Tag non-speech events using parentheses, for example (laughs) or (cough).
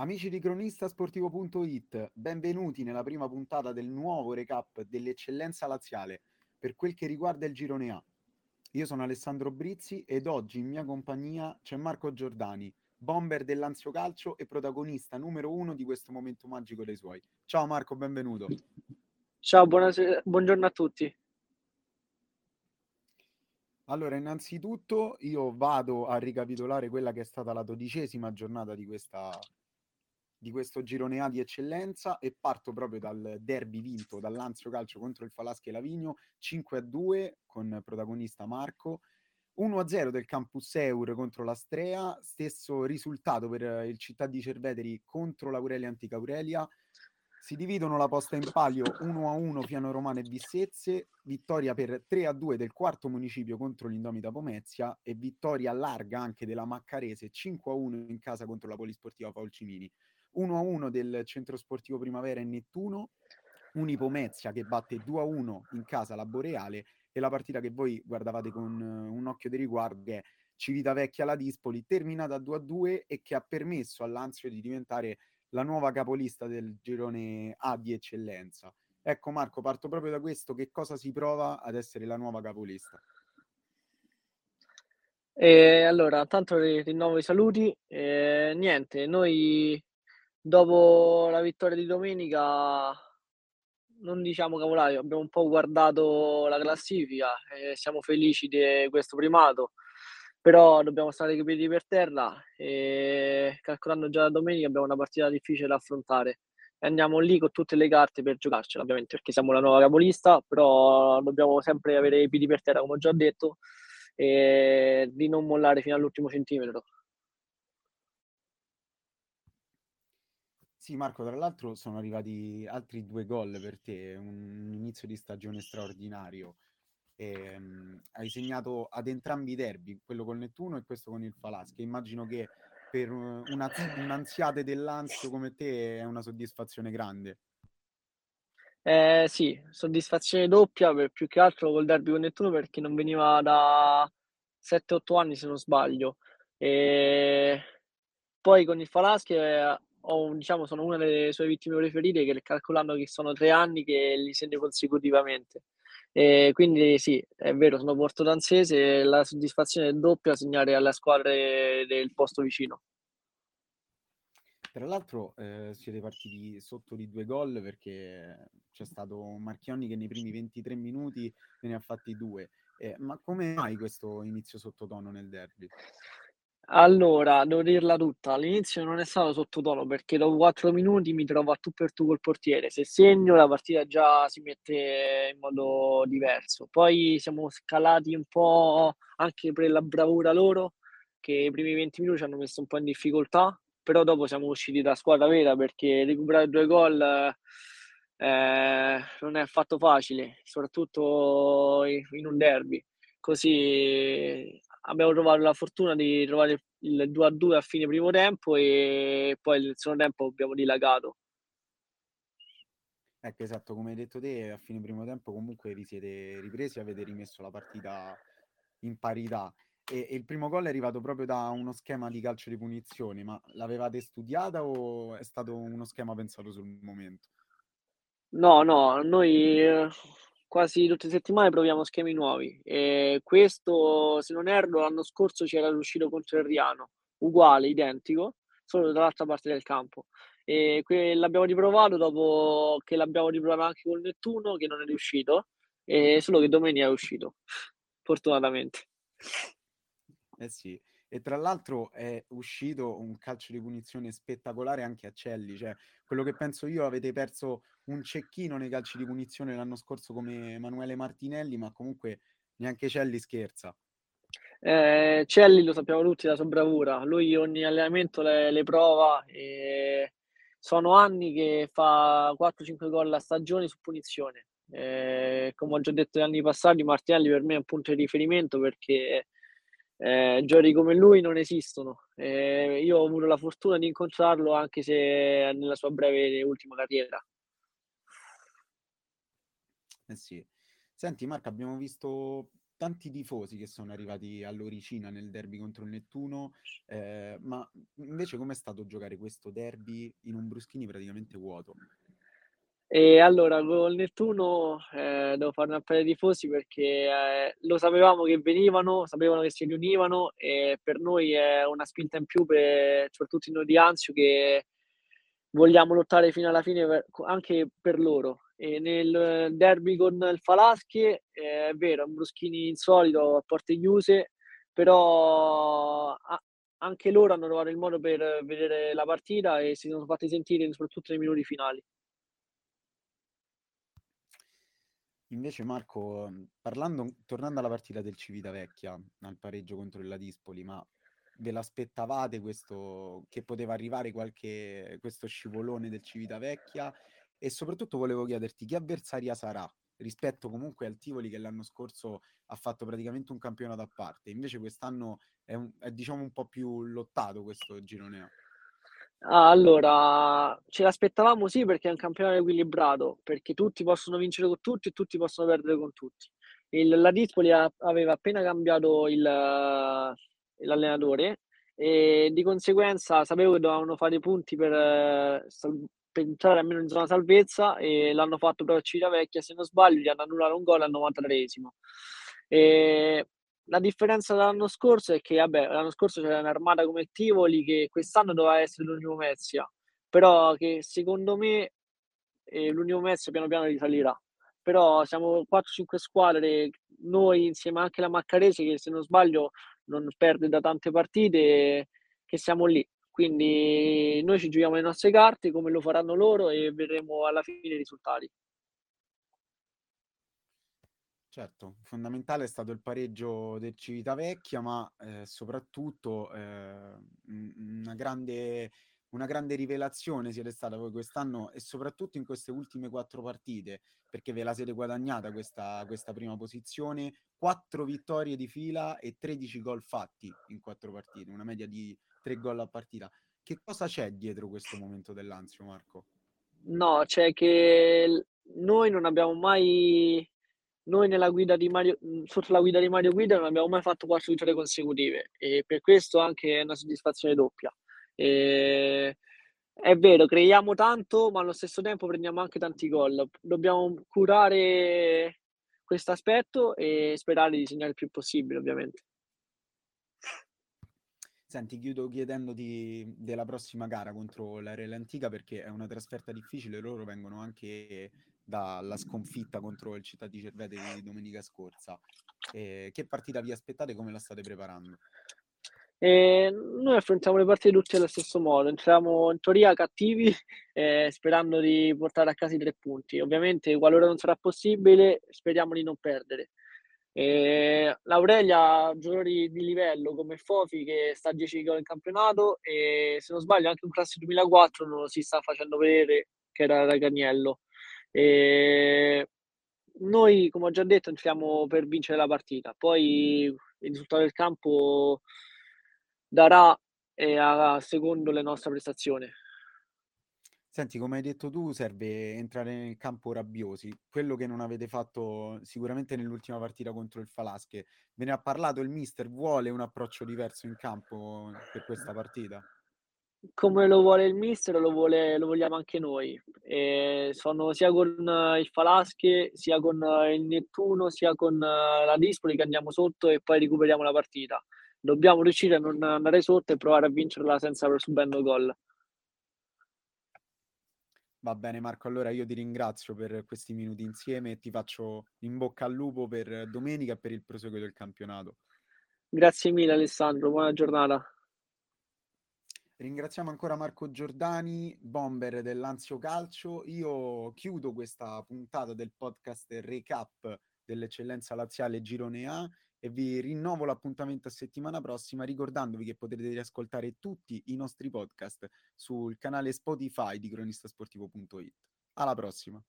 Amici di cronistasportivo.it, benvenuti nella prima puntata del nuovo recap dell'eccellenza laziale per quel che riguarda il girone A. Io sono Alessandro Brizzi ed oggi in mia compagnia c'è Marco Giordani, bomber dell'Anzio Calcio e protagonista numero uno di questo momento magico dei suoi. Ciao Marco, benvenuto. Ciao, buonasera, buongiorno a tutti. Allora, innanzitutto io vado a ricapitolare quella che è stata la dodicesima giornata di questa di questo girone A di eccellenza e parto proprio dal derby vinto dall'Anzio Calcio contro il Falaschi e Lavigno 5 a 2 con protagonista Marco 1 a 0 del Campus Eur contro l'Astrea stesso risultato per il Città di Cerveteri contro l'Aurelia Antica Aurelia si dividono la posta in palio 1 a 1 Fiano Romano e Bissezze, vittoria per 3 a 2 del quarto municipio contro l'Indomita Pomezia e vittoria larga anche della Maccarese 5 a 1 in casa contro la Polisportiva Paolcimini. 1-1 del Centro Sportivo Primavera e Nettuno, Unipomezia che batte 2-1 in casa la Boreale e la partita che voi guardavate con uh, un occhio di riguardo è Civitavecchia la Dispoli, terminata 2-2 e che ha permesso all'Anzio di diventare la nuova capolista del girone A di eccellenza. Ecco Marco, parto proprio da questo, che cosa si prova ad essere la nuova capolista? E allora, tanto rinnovo i saluti. E, niente, noi dopo la vittoria di domenica non diciamo cavolari, abbiamo un po' guardato la classifica e siamo felici di questo primato, però dobbiamo stare i piedi per terra e calcolando già la domenica abbiamo una partita difficile da affrontare andiamo lì con tutte le carte per giocarcela, ovviamente perché siamo la nuova capolista, però dobbiamo sempre avere i piedi per terra, come ho già detto, e di non mollare fino all'ultimo centimetro. Sì, Marco, tra l'altro sono arrivati altri due gol per te, un inizio di stagione straordinario. E, um, hai segnato ad entrambi i derby, quello con Nettuno e questo con il Falaschi. Immagino che per una, un'anziate dell'Anzio come te è una soddisfazione grande. Eh, sì, soddisfazione doppia per più che altro col derby con Nettuno perché non veniva da 7-8 anni se non sbaglio. E poi con il Falaschi ho, diciamo, sono una delle sue vittime preferite, che calcolando che sono tre anni che li segno consecutivamente. E quindi sì, è vero, sono portodanzese la soddisfazione è doppia segnare alle squadre del posto vicino. Tra l'altro eh, siete partiti sotto di due gol perché c'è stato Marchionni che nei primi 23 minuti ne ha fatti due. Eh, ma come mai questo inizio sottotono nel derby? Allora, devo dirla tutta. All'inizio non è stato sottotono perché dopo 4 minuti mi trovo a tu per tu col portiere. Se segno la partita già si mette in modo diverso. Poi siamo scalati un po' anche per la bravura loro, che i primi 20 minuti ci hanno messo un po' in difficoltà, però dopo siamo usciti da squadra vera perché recuperare due gol eh, non è affatto facile, soprattutto in un derby. Così abbiamo trovato la fortuna di trovare il 2 a 2 a fine primo tempo e poi nel secondo tempo abbiamo dilagato. Ecco, esatto, come hai detto te, a fine primo tempo comunque vi siete ripresi e avete rimesso la partita in parità. E, e, il primo gol è arrivato proprio da uno schema di calcio di punizione, ma l'avevate studiata o è stato uno schema pensato sul momento? No, no, noi quasi tutte le settimane proviamo schemi nuovi. E questo, se non erro, l'anno scorso ci era riuscito contro il Riano, uguale, identico, solo dall'altra parte del campo. E que- l'abbiamo riprovato dopo che l'abbiamo riprovato anche con Nettuno, che non è riuscito, e solo che domenica è uscito, (laughs) fortunatamente. Eh sì, e tra l'altro è uscito un calcio di punizione spettacolare anche a Celli, cioè quello che penso io avete perso un cecchino nei calci di punizione l'anno scorso come Emanuele Martinelli, ma comunque neanche Celli scherza. Eh, Celli lo sappiamo tutti la sua bravura, lui ogni allenamento le, le prova e sono anni che fa 4-5 gol a stagione su punizione. Eh, come ho già detto negli anni passati, Martinelli per me è un punto di riferimento perché eh, giochi come lui non esistono. Eh, io ho avuto la fortuna di incontrarlo anche se nella sua breve ultima carriera. Eh sì. Senti Marco, abbiamo visto tanti tifosi che sono arrivati all'Oricina nel derby contro il Nettuno, eh, ma invece com'è stato giocare questo derby in un Bruschini praticamente vuoto? E allora con Nettuno eh, devo fare un appello ai tifosi perché eh, lo sapevamo che venivano, sapevano che si riunivano e per noi è una spinta in più, per, soprattutto noi di Anzio, che vogliamo lottare fino alla fine per, anche per loro. E nel derby con il Falaschi è vero, è un Bruschini insolito a porte chiuse, però a, anche loro hanno trovato il modo per vedere la partita e si sono fatti sentire soprattutto nei minuti finali. Invece Marco, mhmm, parlando tornando alla partita del Civitavecchia, al pareggio contro il Ladispoli, ma ve l'aspettavate questo che poteva arrivare qualche questo scivolone del Civitavecchia? E soprattutto volevo chiederti che avversaria sarà rispetto comunque al Tivoli che l'anno scorso ha fatto praticamente un campionato a parte, invece quest'anno è, un, è diciamo un po' più lottato questo girone A. Ah, allora, ce l'aspettavamo sì perché è un campionato equilibrato, perché tutti possono vincere con tutti e tutti possono perdere con tutti. Il, la Dispoli ha, aveva appena cambiato il, l'allenatore e di conseguenza sapevo che dovevano fare i punti per, per entrare almeno in zona salvezza e l'hanno fatto proprio a Civitavecchia, se non sbaglio gli hanno annullato un gol al 93esimo. E la differenza dall'anno scorso è che, vabbè, l'anno scorso c'era un'armata come Tivoli che quest'anno doveva essere l'Unione Mezia, però che secondo me eh, l'Unione Mezia piano piano risalirà. Però siamo 4-5 squadre, noi insieme anche la Maccarese che se non sbaglio non perde da tante partite, che siamo lì. Quindi noi ci giochiamo le nostre carte come lo faranno loro e vedremo alla fine i risultati. Certo, fondamentale è stato il pareggio del Civitavecchia, ma eh, soprattutto eh, una, grande, una grande rivelazione siete stata voi quest'anno e soprattutto in queste ultime quattro partite, perché ve la siete guadagnata questa, questa prima posizione, quattro vittorie di fila e 13 gol fatti in quattro partite, una media di tre gol a partita. Che cosa c'è dietro questo momento dell'Anzio, Marco? No, c'è che noi non abbiamo mai noi Mario, sotto la guida di Mario Guida non abbiamo mai fatto quattro vittorie consecutive e per questo anche è una soddisfazione doppia. E è vero, creiamo tanto, ma allo stesso tempo prendiamo anche tanti gol. Dobbiamo curare questo aspetto e sperare di segnare il più possibile, ovviamente. Senti, chiudo chiedendoti della prossima gara contro la Real Antica perché è una trasferta difficile, loro vengono anche dalla sconfitta contro il Città di Cervete di domenica scorsa. Eh, che partita vi aspettate e come la state preparando? Eh, noi affrontiamo le partite tutte allo stesso modo, entriamo in teoria cattivi eh, sperando di portare a casa i tre punti. Ovviamente qualora non sarà possibile speriamo di non perdere. E L'Aurelia ha giocatori di livello come Fofi che sta a 10 gol in campionato e se non sbaglio anche un classe 2004 non si sta facendo vedere che era Raganiello. E noi, come ho già detto, entriamo per vincere la partita. Poi il risultato del campo darà eh, a secondo le nostre prestazioni. Senti, come hai detto tu, serve entrare nel campo rabbiosi, quello che non avete fatto sicuramente nell'ultima partita contro il Falasche. Ve ne ha parlato il mister, vuole un approccio diverso in campo per questa partita? Come lo vuole il mister, lo, vuole, lo vogliamo anche noi. E sono sia con il Falasche, sia con il Nettuno, sia con la Dispoli che andiamo sotto e poi recuperiamo la partita. Dobbiamo riuscire a non andare sotto e provare a vincerla senza subendo gol. Va bene Marco, allora io ti ringrazio per questi minuti insieme e ti faccio in bocca al lupo per domenica e per il proseguo del campionato. Grazie mille Alessandro, buona giornata. Ringraziamo ancora Marco Giordani, bomber dell'Anzio Calcio. Io chiudo questa puntata del podcast recap dell'eccellenza laziale Girone A e vi rinnovo l'appuntamento a settimana prossima ricordandovi che potrete riascoltare tutti i nostri podcast sul canale Spotify di cronistasportivo.it. Alla prossima!